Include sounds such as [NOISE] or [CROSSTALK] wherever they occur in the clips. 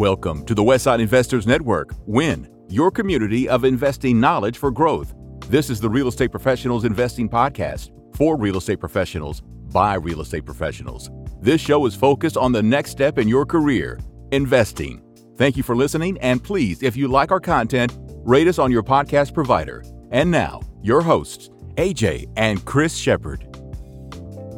Welcome to the Westside Investors Network. WIN, your community of investing knowledge for growth. This is the Real Estate Professionals Investing Podcast for real estate professionals by real estate professionals. This show is focused on the next step in your career, investing. Thank you for listening, and please, if you like our content, rate us on your podcast provider. And now, your hosts, AJ and Chris Shepard.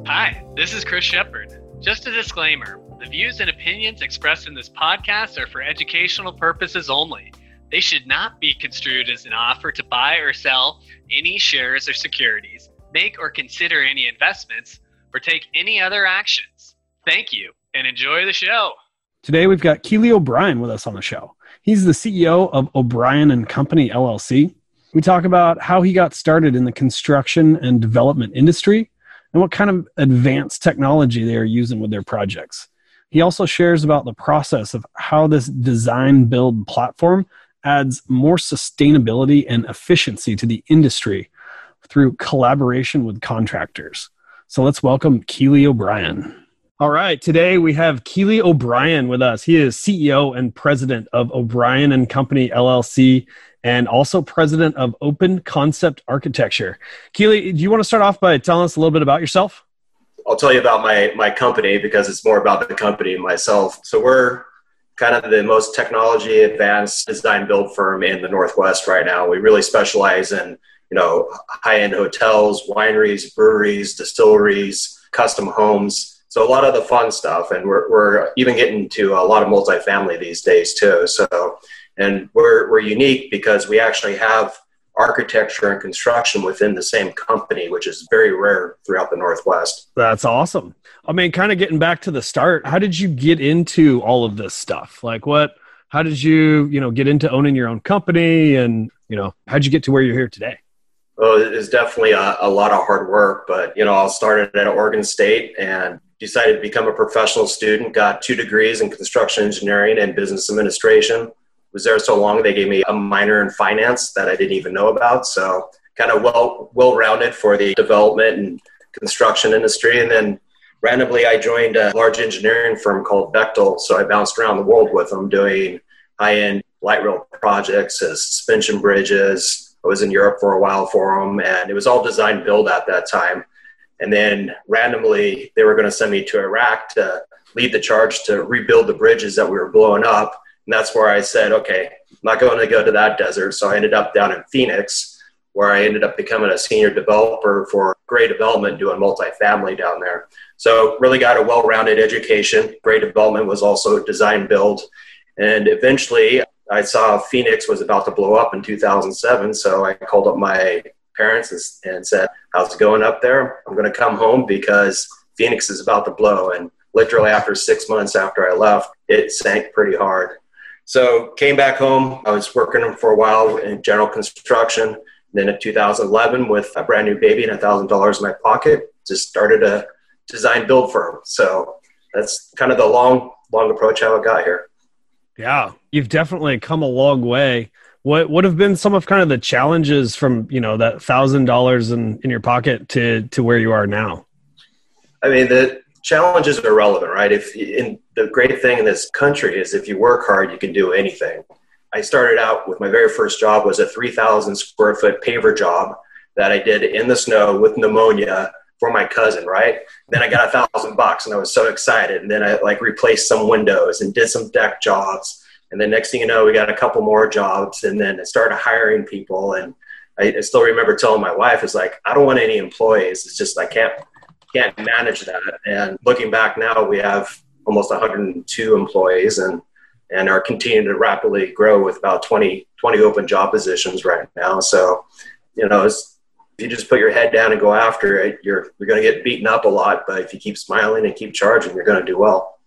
Hi, this is Chris Shepard. Just a disclaimer the views and opinions expressed in this podcast are for educational purposes only. They should not be construed as an offer to buy or sell any shares or securities, make or consider any investments, or take any other actions. Thank you and enjoy the show. Today we've got Keely O'Brien with us on the show. He's the CEO of O'Brien and Company LLC. We talk about how he got started in the construction and development industry and what kind of advanced technology they are using with their projects. He also shares about the process of how this design build platform adds more sustainability and efficiency to the industry through collaboration with contractors. So let's welcome Keely O'Brien. All right, today we have Keely O'Brien with us. He is CEO and president of O'Brien and Company LLC and also president of Open Concept Architecture. Keely, do you want to start off by telling us a little bit about yourself? I'll tell you about my my company because it's more about the company myself. So we're kind of the most technology advanced design build firm in the Northwest right now. We really specialize in you know high end hotels, wineries, breweries, distilleries, custom homes. So a lot of the fun stuff, and we're we're even getting to a lot of multifamily these days too. So and we're we're unique because we actually have architecture and construction within the same company, which is very rare throughout the Northwest. That's awesome. I mean, kind of getting back to the start, how did you get into all of this stuff? Like what, how did you, you know, get into owning your own company and, you know, how'd you get to where you're here today? Well, it's definitely a, a lot of hard work, but, you know, I started at Oregon State and decided to become a professional student, got two degrees in construction engineering and business administration was there so long they gave me a minor in finance that I didn't even know about. So kind of well well rounded for the development and construction industry. And then randomly I joined a large engineering firm called Bechtel. So I bounced around the world with them doing high end light rail projects, uh, suspension bridges. I was in Europe for a while for them, and it was all design build at that time. And then randomly, they were going to send me to Iraq to lead the charge to rebuild the bridges that we were blowing up. And that's where I said, okay, I'm not going to go to that desert. So I ended up down in Phoenix, where I ended up becoming a senior developer for Gray Development doing multifamily down there. So really got a well-rounded education. Gray Development was also design build. And eventually I saw Phoenix was about to blow up in 2007. So I called up my parents and said, how's it going up there? I'm going to come home because Phoenix is about to blow. And literally after six months after I left, it sank pretty hard. So came back home. I was working for a while in general construction. Then in 2011, with a brand new baby and a thousand dollars in my pocket, just started a design build firm. So that's kind of the long, long approach how I got here. Yeah, you've definitely come a long way. What would have been some of kind of the challenges from you know that thousand dollars in in your pocket to to where you are now? I mean, the challenges are relevant, right? If in the great thing in this country is if you work hard, you can do anything. I started out with my very first job was a 3,000 square foot paver job that I did in the snow with pneumonia for my cousin, right? Then I got a thousand bucks and I was so excited. And then I like replaced some windows and did some deck jobs. And then next thing you know, we got a couple more jobs and then I started hiring people. And I, I still remember telling my wife, "Is like, I don't want any employees. It's just I can't can't manage that. And looking back now, we have almost 102 employees and and are continuing to rapidly grow with about 20, 20 open job positions right now. So, you know, if you just put your head down and go after it, you're you're going to get beaten up a lot. But if you keep smiling and keep charging, you're going to do well.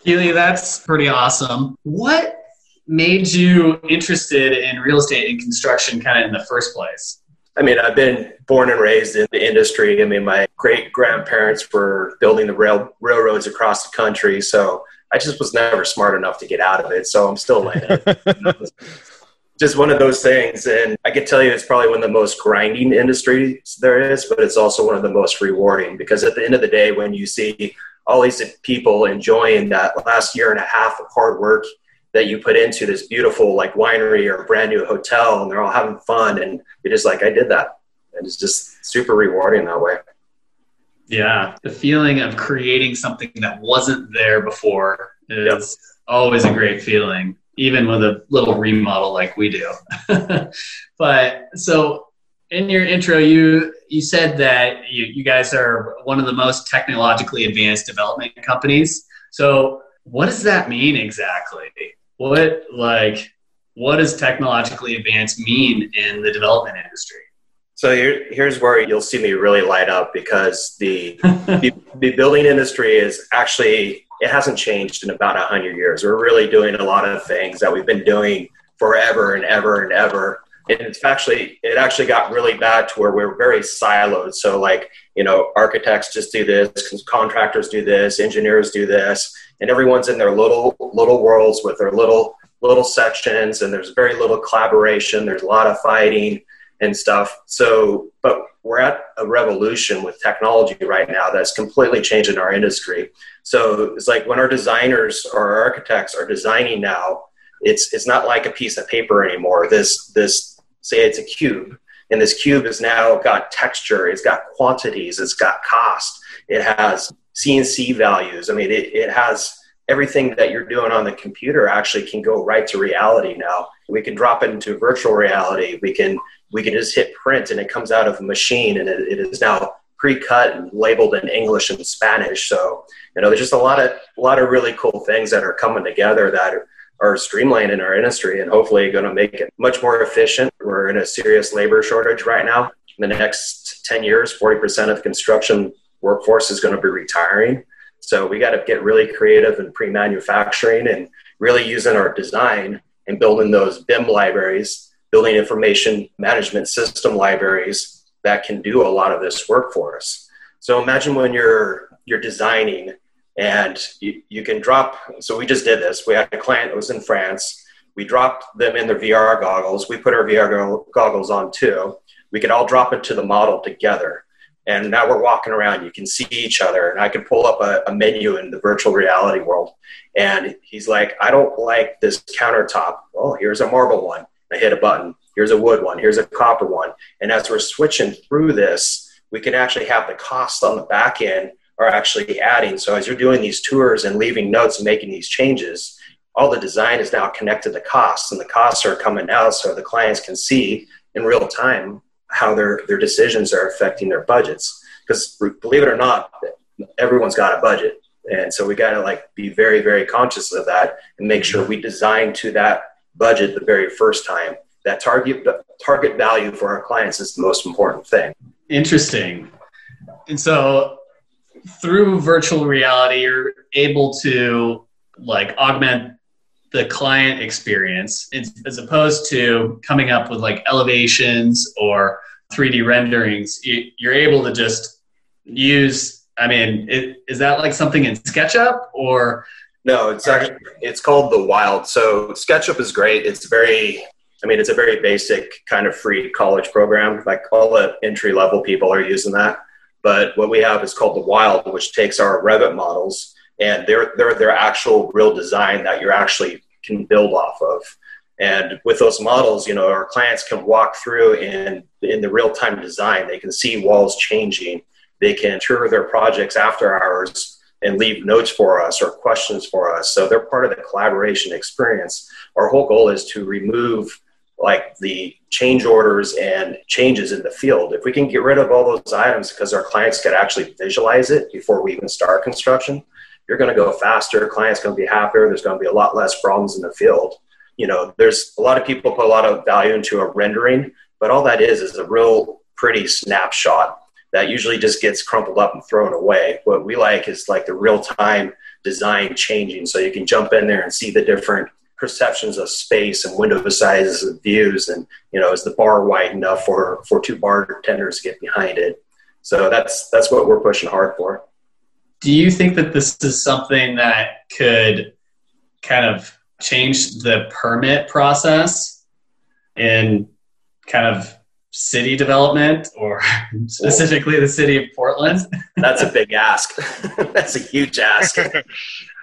Keely, that's pretty awesome. What made you interested in real estate and construction kind of in the first place? I mean, I've been born and raised in the industry. I mean, my great grandparents were building the rail railroads across the country, so I just was never smart enough to get out of it. So I'm still in it. [LAUGHS] just one of those things, and I can tell you, it's probably one of the most grinding industries there is, but it's also one of the most rewarding because at the end of the day, when you see all these people enjoying that last year and a half of hard work that you put into this beautiful like winery or brand new hotel and they're all having fun and you're just like i did that. And it's just super rewarding that way. Yeah. The feeling of creating something that wasn't there before is yep. always a great feeling even with a little remodel like we do. [LAUGHS] But so in your intro you you said that you, you guys are one of the most technologically advanced development companies. So what does that mean exactly what like what does technologically advanced mean in the development industry? So here, here's where you'll see me really light up because the, the, [LAUGHS] the building industry is actually it hasn't changed in about hundred years. We're really doing a lot of things that we've been doing forever and ever and ever. And it's actually it actually got really bad to where we're very siloed. So like you know architects just do this, contractors do this, engineers do this, and everyone's in their little little worlds with their little little sections and there's very little collaboration there's a lot of fighting and stuff. So but we're at a revolution with technology right now that's completely changing our industry. So it's like when our designers or our architects are designing now it's it's not like a piece of paper anymore. This this say it's a cube and this cube has now got texture it's got quantities it's got cost it has CNC values. I mean, it, it has everything that you're doing on the computer actually can go right to reality now. We can drop it into virtual reality. We can we can just hit print and it comes out of a machine and it, it is now pre-cut and labeled in English and Spanish. So you know, there's just a lot of a lot of really cool things that are coming together that are, are streamlining our industry and hopefully going to make it much more efficient. We're in a serious labor shortage right now. In the next 10 years, 40% of construction workforce is going to be retiring. So we got to get really creative in pre-manufacturing and really using our design and building those BIM libraries, building information management system libraries that can do a lot of this work for us. So imagine when you're you're designing and you, you can drop so we just did this. We had a client that was in France. We dropped them in their VR goggles. We put our VR goggles on too. We could all drop into the model together and now we're walking around you can see each other and i can pull up a, a, menu in the virtual reality world. And he's like i don't like this countertop. Well here's a marble one. I hit a button. Here's a wood one. Here's a copper one. And as we're switching through this we can actually have the costs on the back end are actually adding. So as you're doing these tours and leaving notes and making these changes all the design is now connected to costs and the costs are coming out so the clients can see in real time how their their decisions are affecting their budgets. Because believe it or not, everyone's got a budget, and so we got to like be very very conscious of that and make sure we design to that budget the very first time. That target target value for our clients is the most important thing. Interesting. And so through virtual reality, you're able to like augment the client experience as opposed to coming up with like elevations or 3D renderings. You're able to just use. I mean, is that like something in SketchUp or? No, it's actually it's called the Wild. So SketchUp is great. It's very I mean, it's a very basic kind of free college program. Like all the entry level people are using that. But what we have is called the Wild, which takes our Revit models and they're they're their actual real design that you're actually can build off of. And with those models, you know, our clients can walk through in in the real time design. They can see walls changing. They can tour their projects after hours and leave notes for us or questions for us. So they're part of the collaboration experience. Our whole goal is to remove like the change orders and changes in the field. If we can get rid of all those items because our clients can actually visualize it before we even start construction, you're going to go faster. Clients going to be happier. There's going to be a lot less problems in the field. You know, there's a lot of people put a lot of value into a rendering, but all that is is a real pretty snapshot that usually just gets crumpled up and thrown away. What we like is like the real time design changing, so you can jump in there and see the different perceptions of space and window sizes and views, and you know, is the bar wide enough for for two bartenders to get behind it? So that's that's what we're pushing hard for do you think that this is something that could kind of change the permit process in kind of city development or [LAUGHS] specifically the city of Portland? [LAUGHS] That's a big ask. [LAUGHS] That's a huge ask.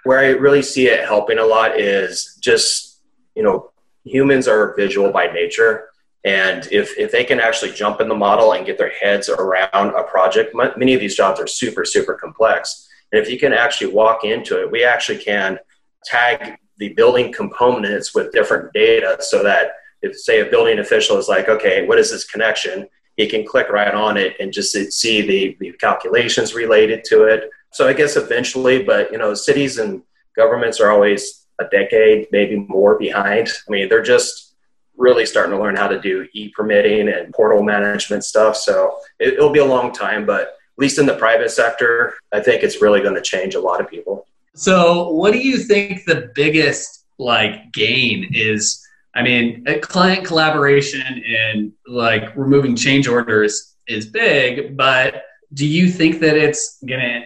Where I really see it helping a lot is just you know, humans are visual by nature. And if, if they can actually jump in the model and get their heads around a project, many of these jobs are super, super complex. And if you can actually walk into it, we actually can tag the building components with different data so that if, say, a building official is like, okay, what is this connection? He can click right on it and just see the, the calculations related to it. So I guess eventually, but you know, cities and governments are always a decade, maybe more behind. I mean, they're just really starting to learn how to do e-permitting and portal management stuff. So it, will be a long time, but least in the private sector, I think it's really going to change a lot of people. So, what do you think the biggest like gain is? I mean, client collaboration and like removing change orders is big, but do you think that it's going to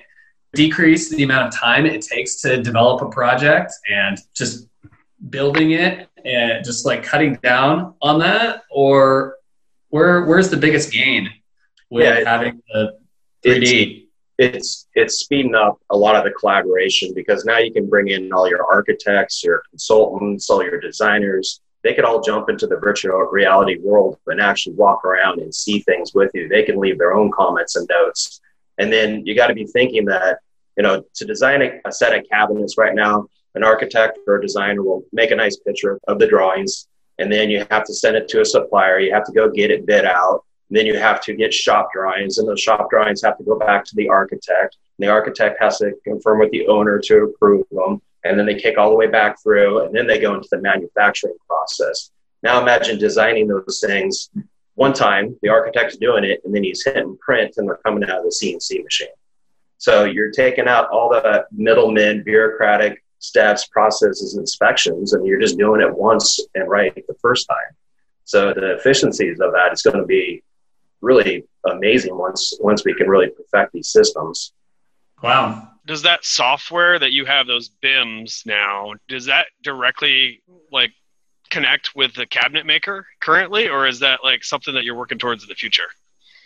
decrease the amount of time it takes to develop a project and just building it and just like cutting down on that or where where's the biggest gain with yeah, having the 3d it's it's speeding up a lot of the collaboration because now you can bring in all your architects your consultants all your designers they could all jump into the virtual reality world and actually walk around and see things with you they can leave their own comments and notes and then you got to be thinking that you know, to design a, a, set of cabinets right now, an architect or a designer will make a nice picture of the drawings, and then you have to send it to a supplier. You have to go get it bid out. Then you have to get shop drawings, and those shop drawings have to go back to the architect. And the architect has to confirm with the owner to approve them, and then they kick all the way back through, and then they go into the manufacturing process. Now imagine designing those things one time, the architect's doing it, and then he's hitting print, and they're coming out of the CNC machine. So you're taking out all the middlemen, bureaucratic steps, processes, inspections, and you're just doing it once and right the first time. So the efficiencies of that is going to be really amazing once once we can really perfect these systems. Wow. Does that software that you have those BIMs now, does that directly like connect with the cabinet maker currently or is that like something that you're working towards in the future?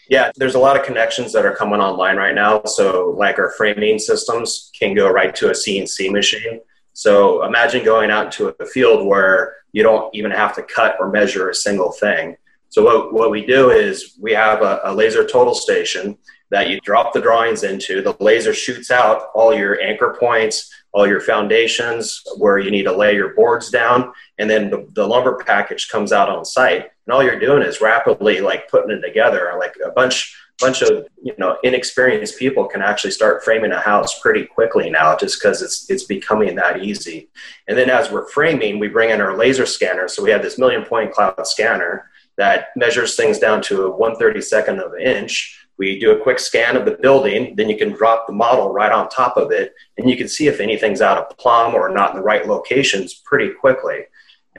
Yeah, there's a lot of connections that are coming online right now. So, like our framing systems can go right to a CNC machine. So, imagine going out into a field where you don't even have to cut or measure a single thing. So, what, what we do is we have a, a laser total station that you drop the drawings into. The laser shoots out all your anchor points, all your foundations, where you need to lay your boards down, and then the, the lumber package comes out on site. And all you're doing is rapidly like putting it together. Like a bunch bunch of you know inexperienced people can actually start framing a house pretty quickly now just because it's it's becoming that easy. And then as we're framing we bring in our laser scanner. So we have this million point cloud scanner that measures things down to a 132nd of an inch. We do a quick scan of the building then you can drop the model right on top of it and you can see if anything's out of plumb or not in the right locations pretty quickly.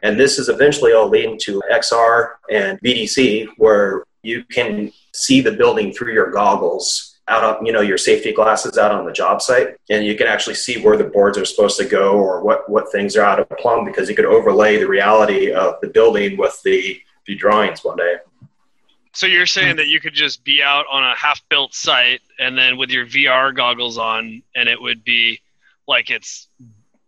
And this is eventually all leading to XR and VDC, where you can see the building through your goggles out of you know your safety glasses out on the job site and you can actually see where the boards are supposed to go or what what things are out of plumb because you could overlay the reality of the building with the, the drawings one day so you're saying that you could just be out on a half built site and then with your VR goggles on and it would be like it's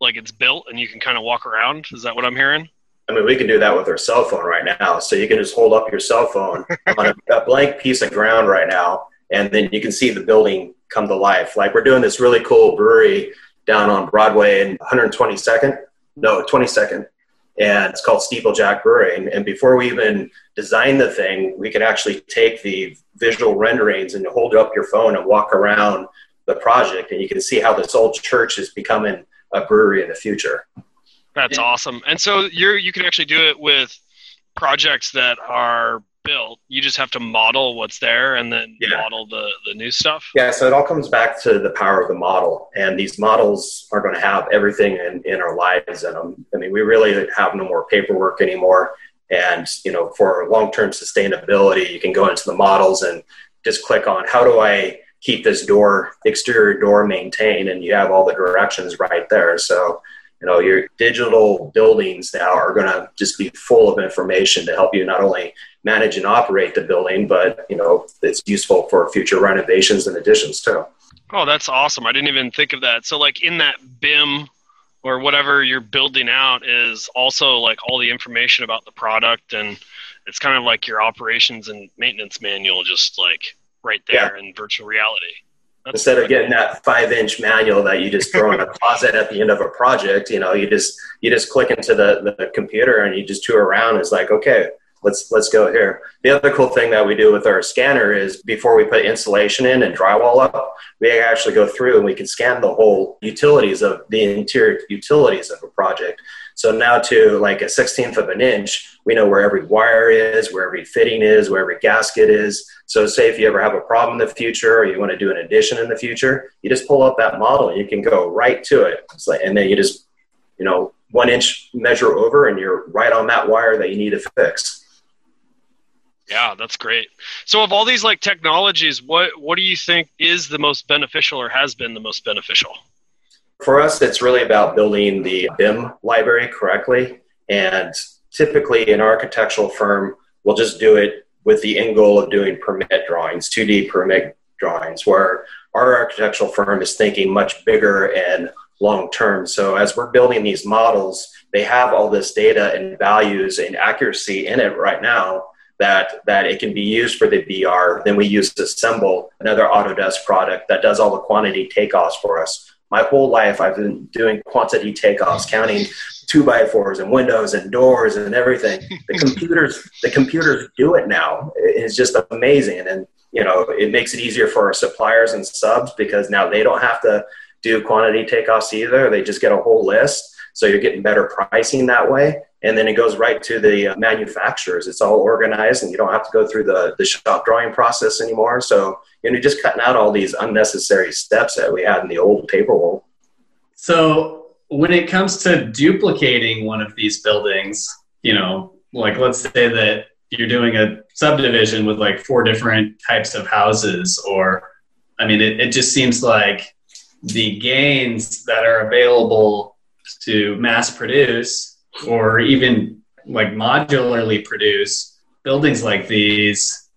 like it's built and you can kind of walk around is that what i'm hearing I mean, we can do that with our cell phone right now. So you can just hold up your cell phone [LAUGHS] on a, a, blank piece of ground right now, and then you can see the building come to life. Like we're doing this really cool brewery down on Broadway in 122nd, no, 22nd, and it's called Steeplejack Brewery. And, before we even design the thing, we can actually take the visual renderings and hold up your phone and walk around the project, and you can see how this old church is becoming a brewery in the future. That's awesome. And so you're you can actually do it with projects that are built. You just have to model what's there and then yeah. model the, the new stuff. Yeah, so it all comes back to the power of the model. And these models are going to have everything in, in our lives in them. Um, I mean, we really have no more paperwork anymore. And, you know, for long-term sustainability, you can go into the models and just click on how do I keep this door, exterior door maintained? And you have all the directions right there. So you know your digital buildings now are going to just be full of information to help you not only manage and operate the building but you know it's useful for future renovations and additions too. Oh that's awesome. I didn't even think of that. So like in that bim or whatever you're building out is also like all the information about the product and it's kind of like your operations and maintenance manual just like right there yeah. in virtual reality. That's instead of getting that five inch manual that you just throw in a closet at the end of a project you know you just you just click into the, the computer and you just tour around. It's like okay let's let's go here. The other cool thing that we do with our scanner is before we put insulation in and drywall up, we actually go through and we can scan the whole utilities of the interior utilities of a project. So now to like a sixteenth of an inch, we know where every wire is, where every fitting is, where every gasket is. So say if you ever have a problem in the future or you want to do an addition in the future, you just pull up that model and you can go right to it. Like, and then you just, you know, one inch measure over and you're right on that wire that you need to fix. Yeah, that's great. So of all these like technologies, what what do you think is the most beneficial or has been the most beneficial? For us, it's really about building the BIM library correctly. And typically an architectural firm will just do it with the end goal of doing permit drawings, 2D permit drawings, where our architectural firm is thinking much bigger and long term. So as we're building these models, they have all this data and values and accuracy in it right now that that it can be used for the VR. Then we use Assemble, another Autodesk product that does all the quantity takeoffs for us. My whole life, I've been doing quantity takeoffs, counting two by fours and windows and doors and everything. The [LAUGHS] computers, the computers do it now. It's just amazing, and you know, it makes it easier for our suppliers and subs because now they don't have to do quantity takeoffs either. They just get a whole list, so you're getting better pricing that way and then it goes right to the uh, manufacturers. It's all organized, and you don't have to go through the, the shop drawing process anymore. So you know, just cutting out all these unnecessary steps that we had in the old paper world. So when it comes to duplicating one of these buildings, you know, like let's say that you're doing a subdivision with like four different types of houses, or I mean, it, it just seems like the gains that are available to mass produce or even like modularly produce buildings like these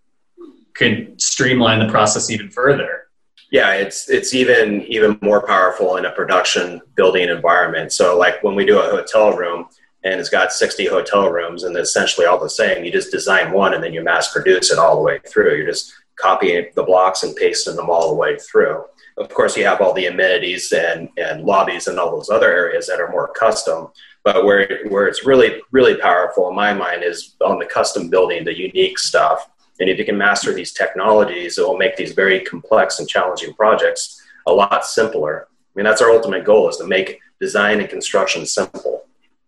could streamline the process even further. Yeah it's it's even even more powerful in a production building environment. So like when we do a hotel room and it's got 60 hotel rooms and essentially all the same you just design one and then you mass produce it all the way through. You're just copying the blocks and pasting them all the way through of course you have all the amenities and and lobbies and all those other areas that are more custom but where where it's really really powerful in my mind is on the custom building, the unique stuff. And if you can master these technologies, it will make these very complex and challenging projects a lot simpler. I mean, that's our ultimate goal is to make design and construction simple.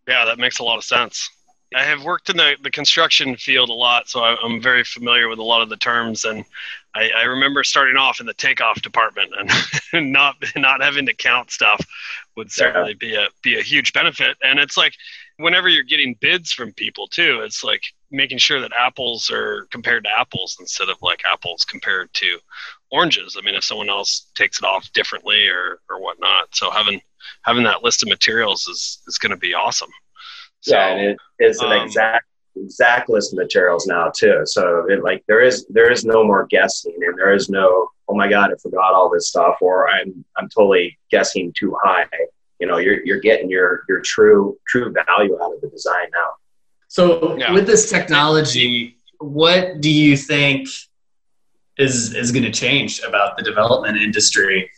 Yeah, that makes a lot of sense. I have worked in the, the construction field a lot, so I'm very familiar with a lot of the terms. And I, I remember starting off in the takeoff department and [LAUGHS] not not having to count stuff would certainly yeah. be a be a huge benefit. And it's like whenever you're getting bids from people too, it's like making sure that apples are compared to apples instead of like apples compared to oranges. I mean, if someone else takes it off differently or or whatnot, so having having that list of materials is is going to be awesome. So, yeah, and it is an um, exact exact list of materials now too. So it like there is there is no more guessing, and there is no oh my god I forgot all this stuff, or I'm I'm totally guessing too high. You know, you're you're getting your your true true value out of the design now. So yeah. with this technology, what do you think is is going to change about the development industry?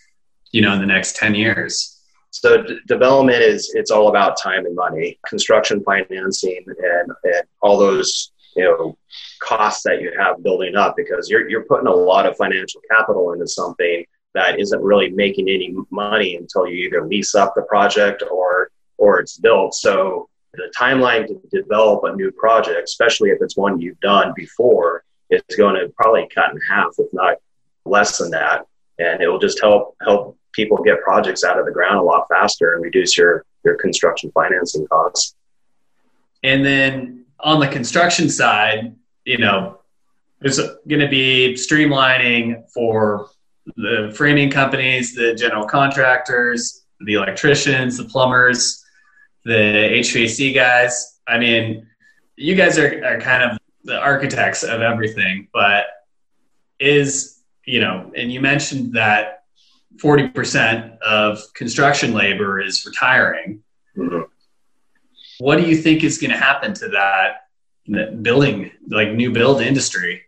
You know, in the next ten years. So d- development is it's all about time and money, construction financing, and and all those you know costs that you have building up because you're you're putting a lot of financial capital into something that isn't really making any money until you either lease up the project or or it's built. So the timeline to develop a new project, especially if it's one you've done before, is going to probably cut in half, if not less than that. And it will just help help people get projects out of the ground a lot faster and reduce your your construction financing costs. And then on the construction side, you know, there's going to be streamlining for the framing companies, the general contractors, the electricians, the plumbers, the HVAC guys. I mean, you guys are, are kind of the architects of everything, but is, you know, and you mentioned that 40% of construction labor is retiring. Mm-hmm. What do you think is going to happen to that building, like new build industry?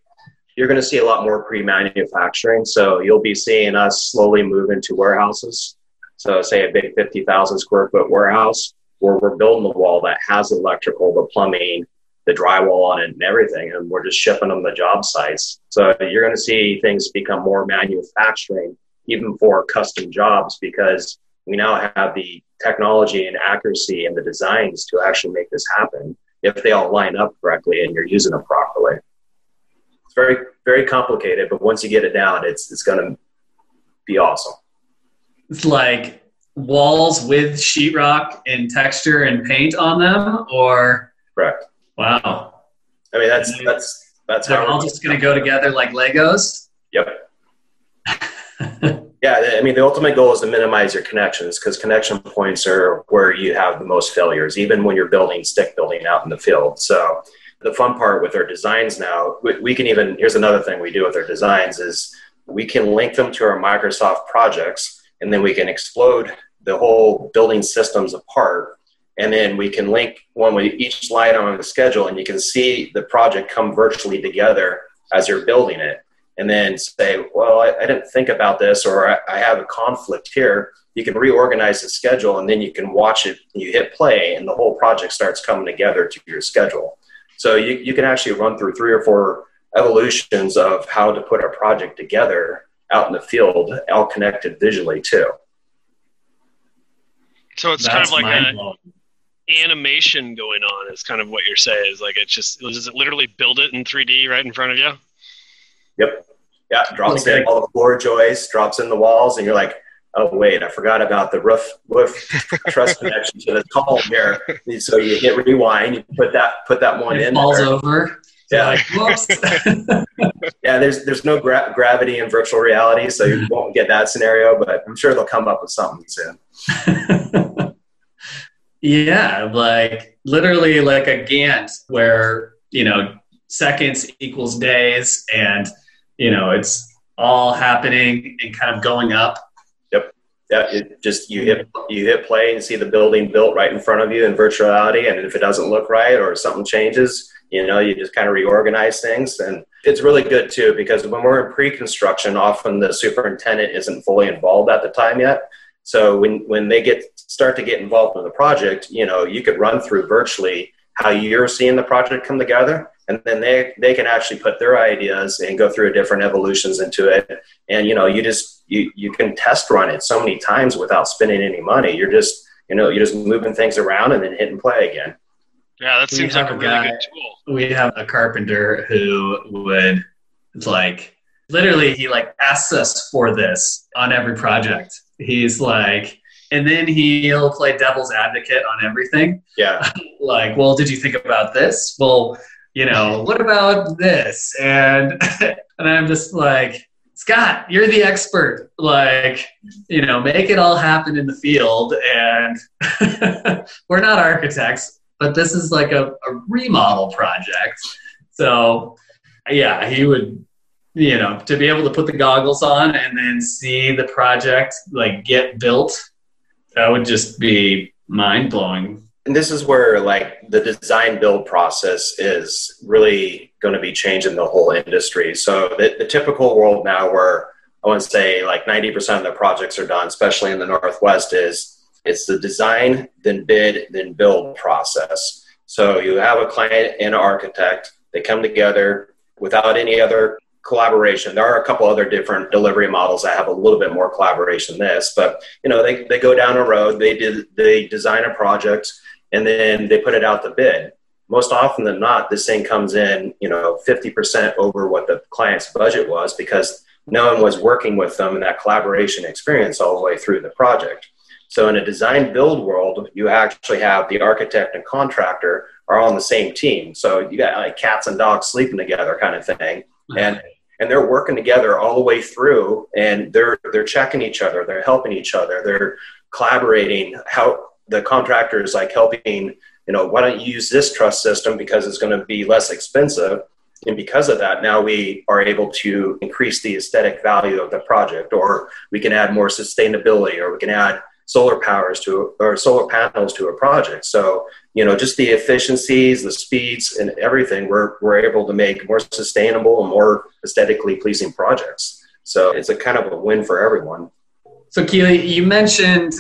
You're going to see a lot more pre-manufacturing. So you'll be seeing us slowly move into warehouses. So say a big 50,000 square foot warehouse where we're building the wall that has electrical, the plumbing, the drywall on it and everything, and we're just shipping them the job sites. So you're going to see things become more manufacturing, even for custom jobs, because we now have the technology and accuracy and the designs to actually make this happen if they all line up correctly and you're using them properly. It's very, very complicated, but once you get it down, it's it's going to be awesome. It's like walls with sheetrock and texture and paint on them, or correct Wow. I mean, that's that's that's They're all just going to go together like Legos. Yep. [LAUGHS] [LAUGHS] yeah, I mean, the ultimate goal is to minimize your connections because connection points are where you have the most failures, even when you're building stick building out in the field. So the fun part with our designs now, we, we can even here's another thing we do with our designs is we can link them to our Microsoft projects, and then we can explode the whole building systems apart and then we can link one with each slide on the schedule and you can see the project come virtually together as you're building it and then say well i, I didn't think about this or I, I, have a conflict here. You can reorganize the schedule and then you can watch it. You hit play and the whole project starts coming together to your schedule. So you, you can actually run through three or four evolutions of how to put a project together out in the field all connected visually too. So it's That's kind of like an animation going on is kind of what you're saying is like it's just does it literally build it in 3d right in front of you yep. Yeah drops in all the floor joists drops in the walls and you're like oh wait i forgot about the roof roof [LAUGHS] truss connection to the column here. So you hit rewind you put that put that one it in falls there. over. Yeah. Like [LAUGHS] yeah there's there's no gra- gravity in virtual reality so you won't get that scenario but i'm sure they'll come up with something soon. [LAUGHS] Yeah, like literally like a Gantt where, you know, seconds equals days and, you know, it's all happening and kind of going up. Yep. Yeah, it just you hit you hit play and see the building built right in front of you in virtuality and if it doesn't look right or something changes, you know, you just kind of reorganize things and it's really good too because when we're in pre-construction often the superintendent isn't fully involved at the time yet so when, when they get start to get involved in the project, you know, you could run through virtually how you're seeing the project come together. And then they, they can actually put their ideas and go through different evolutions into it. And, you know, you just, you, you can test run it so many times without spending any money. You're just, you know, you're just moving things around and then hit and play again. Yeah, that seems like a, a really guy, good tool. We have a carpenter who would like literally he like asks us for this on every project he's like, and then he'll play devil's advocate on everything. Yeah. [LAUGHS] like, well, did you think about this? Well, you know, [LAUGHS] what about this? And [LAUGHS] and I'm just like, Scott, you're the expert. Like, you know, make it all happen in the field. And [LAUGHS] we're not architects, but this is like a, a remodel project. So yeah, he would you know to be able to put the goggles on and then see the project like get built that would just be mind blowing and this is where like the design build process is really going to be changing the whole industry so the, the typical world now where i want to say like 90% of the projects are done especially in the northwest is it's the design then bid then build process so you have a client and an architect they come together without any other collaboration. There are a couple other different delivery models that have a little bit more collaboration than this, but you know, they, they go down a road, they did they design a project and then they put it out the bid. Most often than not, this thing comes in, you know, 50% over what the client's budget was because no one was working with them in that collaboration experience all the way through the project. So in a design build world, you actually have the architect and contractor are on the same team. So you got like cats and dogs sleeping together kind of thing and and they're working together all the way through and they're they're checking each other they're helping each other they're collaborating how the contractor is like helping you know why don't you use this truss system because it's going to be less expensive and because of that now we are able to increase the aesthetic value of the project or we can add more sustainability or we can add solar powers to or solar panels to a project. So you know, just the efficiencies, the speeds, and everything, we're we're able to make more sustainable and more aesthetically pleasing projects. So it's a kind of a win for everyone. So Keely, you mentioned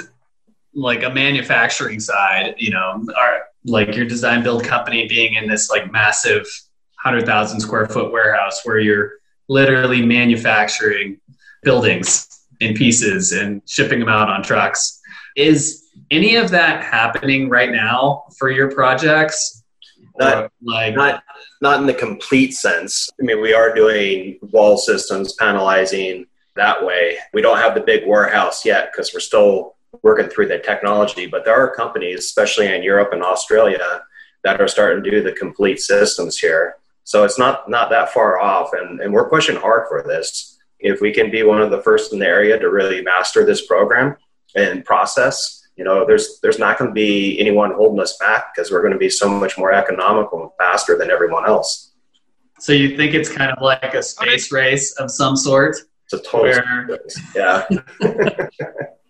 like a manufacturing side, you know, our, like your design build company being in this like massive 100,000 square foot warehouse where you're literally manufacturing buildings in pieces and shipping them out on trucks. Is any of that happening right now for your projects? Not, like not not in the complete sense. I mean, we are doing wall systems, panelizing that way. We don't have the big warehouse yet because we're still working through the technology. But there are companies, especially in Europe and Australia, that are starting to do the complete systems here. So it's not not that far off, and, and we're pushing hard for this. If we can be one of the first in the area to really master this program and process, you know, there's there's not going to be anyone holding us back because we're going to be so much more economical and faster than everyone else. So you think it's kind of like a space race of some sort? It's a total where... yeah. [LAUGHS]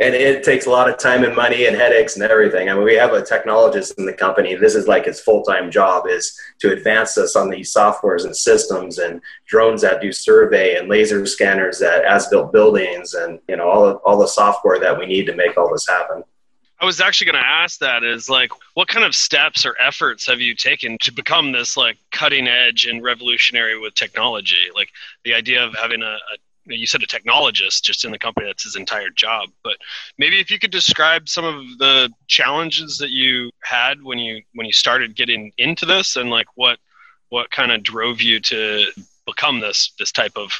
and it takes a lot of time and money and headaches and everything. I mean, we have a technologist in the company. This is like his full time job is to advance us on these softwares and systems and drones that do survey and laser scanners that as built buildings and you know all all the software that we need to make all this happen. I was actually going to ask that is like, what kind of steps or efforts have you taken to become this like cutting edge and revolutionary with technology? Like the idea of having a, a you said a technologist just in the company that's his entire job but maybe if you could describe some of the challenges that you had when you when you started getting into this and like what what kind of drove you to become this this type of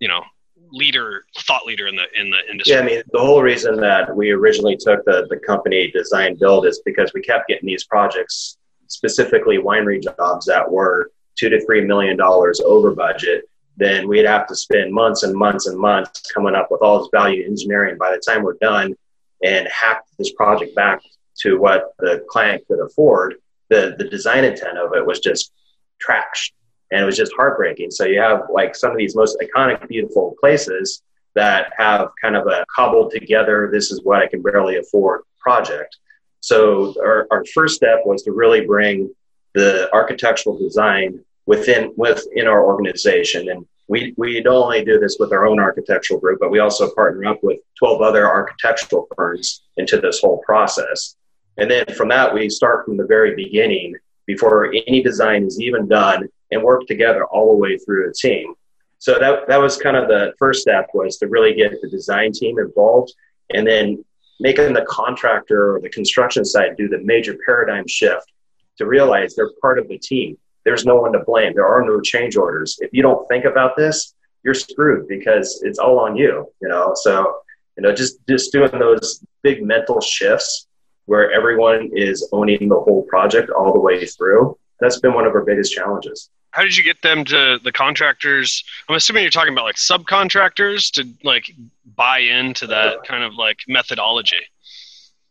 you know leader thought leader in the in the industry? Yeah i mean the whole reason that we originally took the the company design build is because we kept getting these projects specifically winery jobs that were two to three million dollars over budget then we'd have to spend months and months and months coming up with all this value engineering. By the time we're done and hack this project back to what the client could afford, the, the design intent of it was just trash and it was just heartbreaking. So you have like some of these most iconic, beautiful places that have kind of a cobbled together, this is what I can barely afford project. So our, our first step was to really bring the architectural design within within our organization. And we we don't only do this with our own architectural group, but we also partner up with 12 other architectural firms into this whole process. And then from that, we start from the very beginning before any design is even done and work together all the way through a team. So that, that was kind of the first step was to really get the design team involved and then making the contractor or the construction side do the major paradigm shift to realize they're part of the team there's no one to blame. There are no change orders. If you don't think about this, you're screwed because it's all on you, you know? So, you know, just, just doing those big mental shifts where everyone is owning the whole project all the way through. That's been one of our biggest challenges. How did you get them to the contractors? I'm assuming you're talking about like subcontractors to like buy into that kind of like methodology.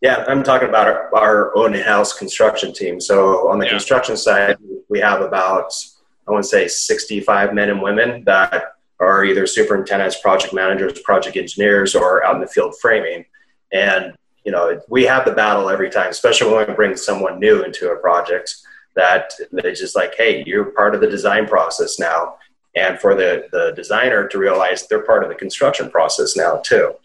Yeah, I'm talking about our, our own in-house construction team. So on the yeah. construction side, we have about I want to say 65 men and women that are either superintendents, project managers, project engineers, or out in the field framing. And you know, we have the battle every time, especially when we bring someone new into a project. That it's just like, hey, you're part of the design process now, and for the the designer to realize they're part of the construction process now too.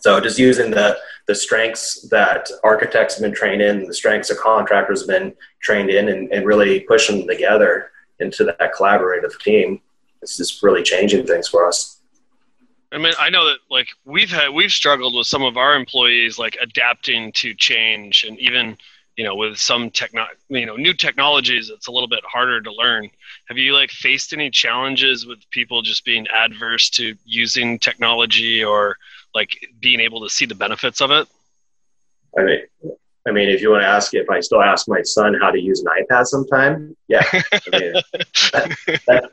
So just using the the strengths that architects have been trained in, the strengths of contractors have been trained in, and, and really pushing them together into that collaborative team. It's just really changing things for us. I mean, I know that like we've had we've struggled with some of our employees like adapting to change, and even you know with some techno you know new technologies, it's a little bit harder to learn. Have you like faced any challenges with people just being adverse to using technology or like being able to see the benefits of it? I mean, I mean, if you want to ask if I still ask my son how to use an iPad sometime, yeah, I mean, that, that,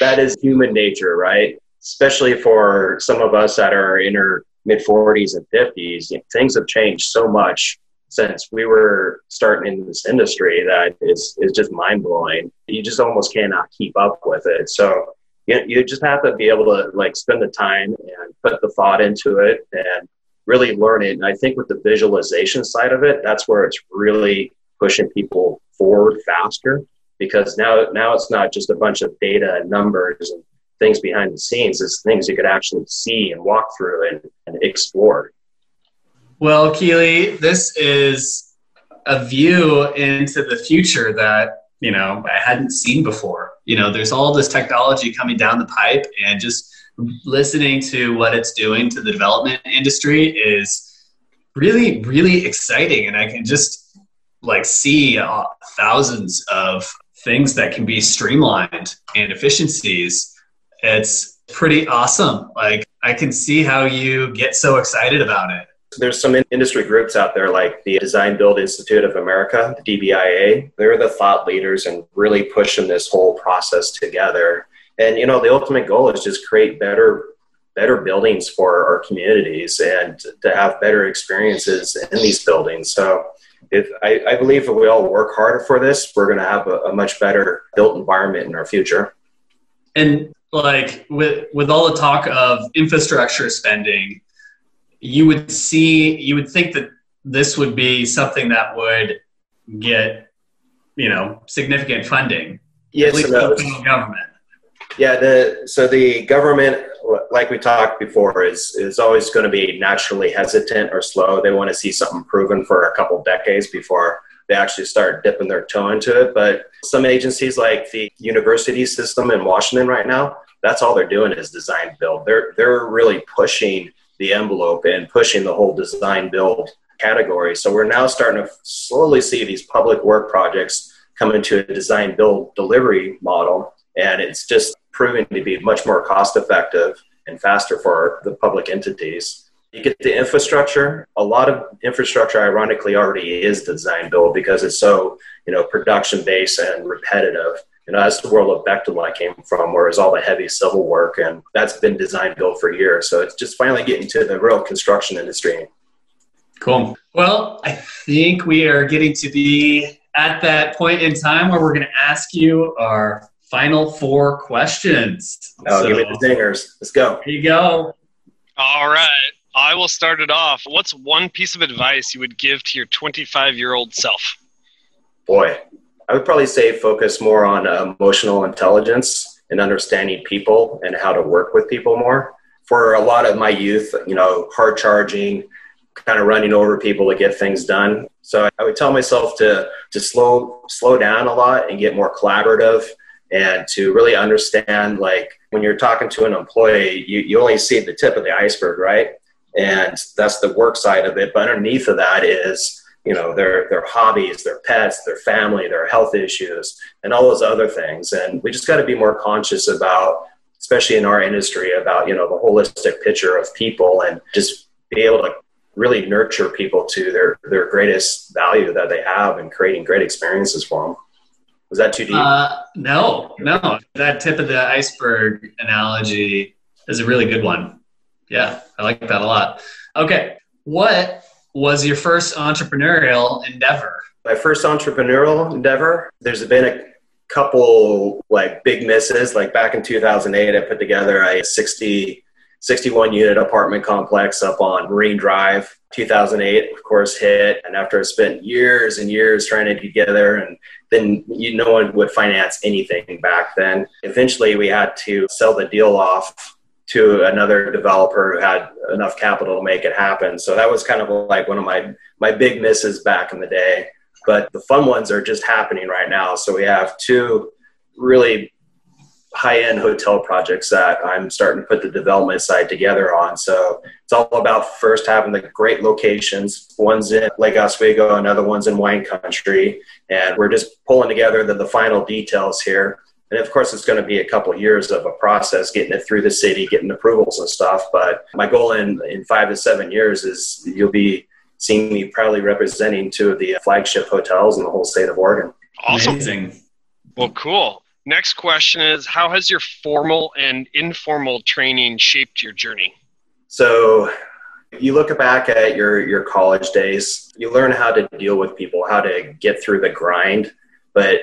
that is human nature, right? Especially for some of us that are in our mid 40s and 50s, you know, things have changed so much since we were starting in this industry that is is just mind blowing. You just almost cannot keep up with it. So you, you just have to be able to like spend the time and put the thought into it and really learn it. And I think with the visualization side of it, that's where it's really pushing people forward faster because now now it's not just a bunch of data and numbers and things behind the scenes. It's things you could actually see and walk through and, and explore. Well, Keely, this is a view into the future that you know I hadn't seen before. You know, there's all this technology coming down the pipe, and just listening to what it's doing to the development industry is really, really exciting. And I can just like see uh, thousands of things that can be streamlined and efficiencies. It's pretty awesome. Like I can see how you get so excited about it. There's some industry groups out there like the Design Build Institute of America, the DBIA. They're the thought leaders and really pushing this whole process together. And you know, the ultimate goal is just create better better buildings for our communities and to have better experiences in these buildings. So if I, I believe if we all work harder for this, we're going to have a, a much better built environment in our future. And like with with all the talk of infrastructure spending, you would see you would think that this would be something that would get you know significant funding. Yes, at least the government. Yeah, the so the government, like we talked before, is is always going to be naturally hesitant or slow. They want to see something proven for a couple decades before they actually start dipping their toe into it. But some agencies, like the university system in Washington right now, that's all they're doing is design build. They're they're really pushing the envelope and pushing the whole design build category. So we're now starting to slowly see these public work projects come into a design build delivery model and it's just proving to be much more cost effective and faster for the public entities. You get the infrastructure. A lot of infrastructure, ironically, already is design build because it's so you know production based and repetitive. You know, that's the world of Bechtel I came from, where it's all the heavy civil work, and that's been design build for years. So it's just finally getting to the real construction industry. Cool. Well, I think we are getting to be at that point in time where we're going to ask you our final four questions. Oh, so, give me the dingers. Let's go. Here you go. All right. I will start it off. What's one piece of advice you would give to your 25 year old self? Boy, I would probably say focus more on uh, emotional intelligence and understanding people and how to work with people more. For a lot of my youth, you know, hard charging, kind of running over people to get things done. So I would tell myself to to slow slow down a lot and get more collaborative and to really understand like when you're talking to an employee you, you only see the tip of the iceberg right and that's the work side of it but underneath of that is you know their their hobbies their pets their family their health issues and all those other things and we just got to be more conscious about especially in our industry about you know the holistic picture of people and just be able to really nurture people to their their greatest value that they have and creating great experiences for them was that too deep? Uh, no, no. That tip of the iceberg analogy is a really good one. Yeah, I like that a lot. Okay, what was your first entrepreneurial endeavor? My first entrepreneurial endeavor, there's been a couple like big misses. Like back in 2008, I put together a 60, 61 unit apartment complex up on Marine Drive. 2008, of course, hit. And after I spent years and years trying to get together and then you, no one would finance anything back then. Eventually, we had to sell the deal off to another developer who had enough capital to make it happen. So that was kind of like one of my my big misses back in the day. But the fun ones are just happening right now. So we have two really high end hotel projects that I'm starting to put the development side together on. So it's all about first having the great locations. One's in Lake Oswego, another one's in wine country. And we're just pulling together the, the final details here. And of course, it's going to be a couple years of a process getting it through the city, getting approvals and stuff. But my goal in, in five to seven years is you'll be seeing me proudly representing two of the flagship hotels in the whole state of Oregon. Awesome. Amazing. Well, cool. Next question is How has your formal and informal training shaped your journey? So, you look back at your, your college days, you learn how to deal with people, how to get through the grind, but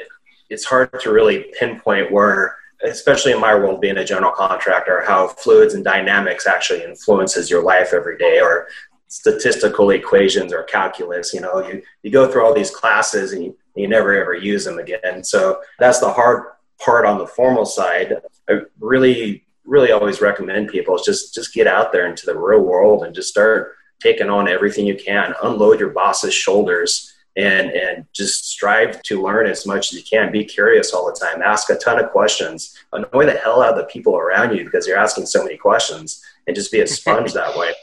it's hard to really pinpoint where, especially in my world being a general contractor, how fluids and dynamics actually influences your life every day or statistical equations or calculus. You know, you, you go through all these classes and you, you never ever use them again. So that's the hard part on the formal side. I really, really always recommend people is just just get out there into the real world and just start taking on everything you can. Unload your boss's shoulders and and just strive to learn as much as you can. Be curious all the time. Ask a ton of questions. Annoy the hell out of the people around you because you're asking so many questions, and just be a sponge [LAUGHS] that way.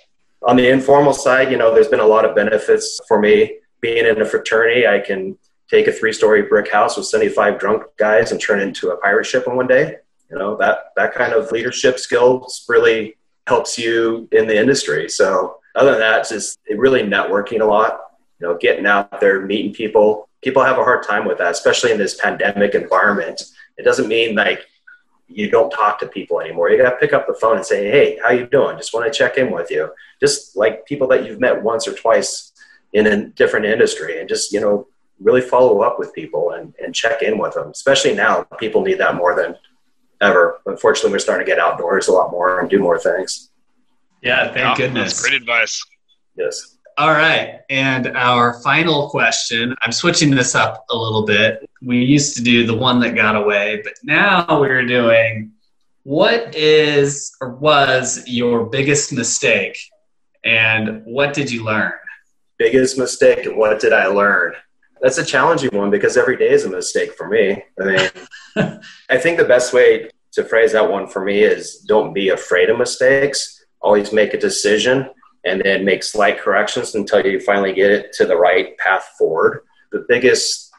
On the informal side, you know, there's been a lot of benefits for me being in a fraternity. I can take a three-story brick house with 75 drunk guys and turn it into a pirate ship in one day. You know that that kind of leadership skills really helps you in the industry. So other than that, just really networking a lot you know, getting out there, meeting people. People have a hard time with that, especially in this pandemic environment. It doesn't mean like you don't talk to people anymore. You got to pick up the phone and say, "Hey, how you doing? Just want to check in with you." Just like people that you've met once or twice in a different industry, and just you know, really follow up with people and, and check in with them. Especially now, people need that more than ever. Unfortunately, we're starting to get outdoors a lot more and do more things. Yeah, thank oh, goodness. great advice. Yes. All right. And our final question I'm switching this up a little bit. We used to do the one that got away, but now we're doing what is or was your biggest mistake and what did you learn? Biggest mistake and what did I learn? That's a challenging one because every day is a mistake for me. I mean, [LAUGHS] I think the best way to phrase that one for me is don't be afraid of mistakes. Always make a decision and then make slight corrections until you finally get it to the right path forward. The biggest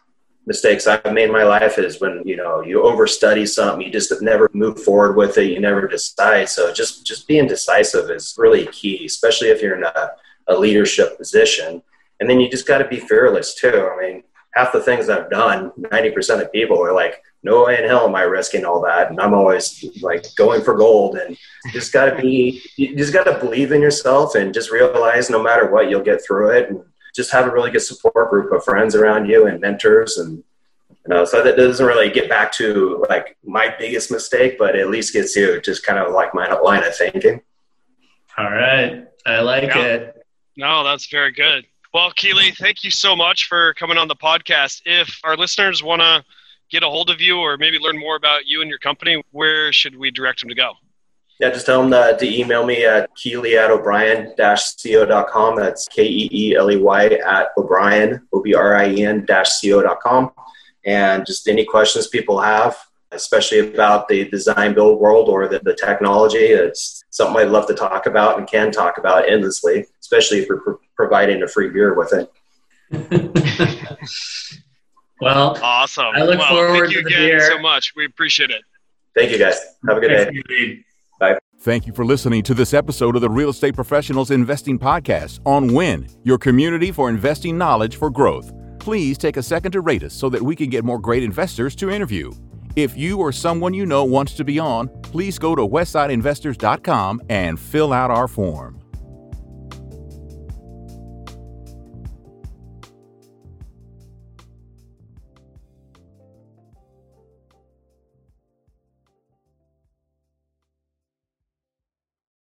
mistakes I've made in my life is when you know you overstudy something, you just never move forward with it, you never decide. So just just being decisive is really key, especially if you're in a, a leadership position. And then you just got to be fearless too. I mean, half the things I've done, ninety percent of people are like, no way in hell am I risking all that. And I'm always like going for gold and just got to be, you just got to believe in yourself and just realize no matter what, you'll get through it and just have a really good support group of friends around you and mentors. And, you know, so that doesn't really get back to like my biggest mistake, but at least gets you just kind of like my line of thinking. All right. I like yeah. it. No, that's very good. Well, Keeley, thank you so much for coming on the podcast. If our listeners want to get a hold of you or maybe learn more about you and your company, where should we direct them to go? Yeah, just tell them to, uh, to email me at keeley at o'brien-co.com. That's K-E-E-L-E-Y at o'brien, O-B-R-I-E-N co.com. And just any questions people have, especially about the design build world or the, the technology, it's something I'd love to talk about and can talk about endlessly, especially if we're providing a free beer with it. [LAUGHS] Well, awesome. I look well, forward thank you to the again beer. so much. We appreciate it. Thank you, guys. Have a good day. Bye. Thank you for listening to this episode of the Real Estate Professionals Investing Podcast on WIN, your community for investing knowledge for growth. Please take a second to rate us so that we can get more great investors to interview. If you or someone you know wants to be on, please go to westsideinvestors.com and fill out our form.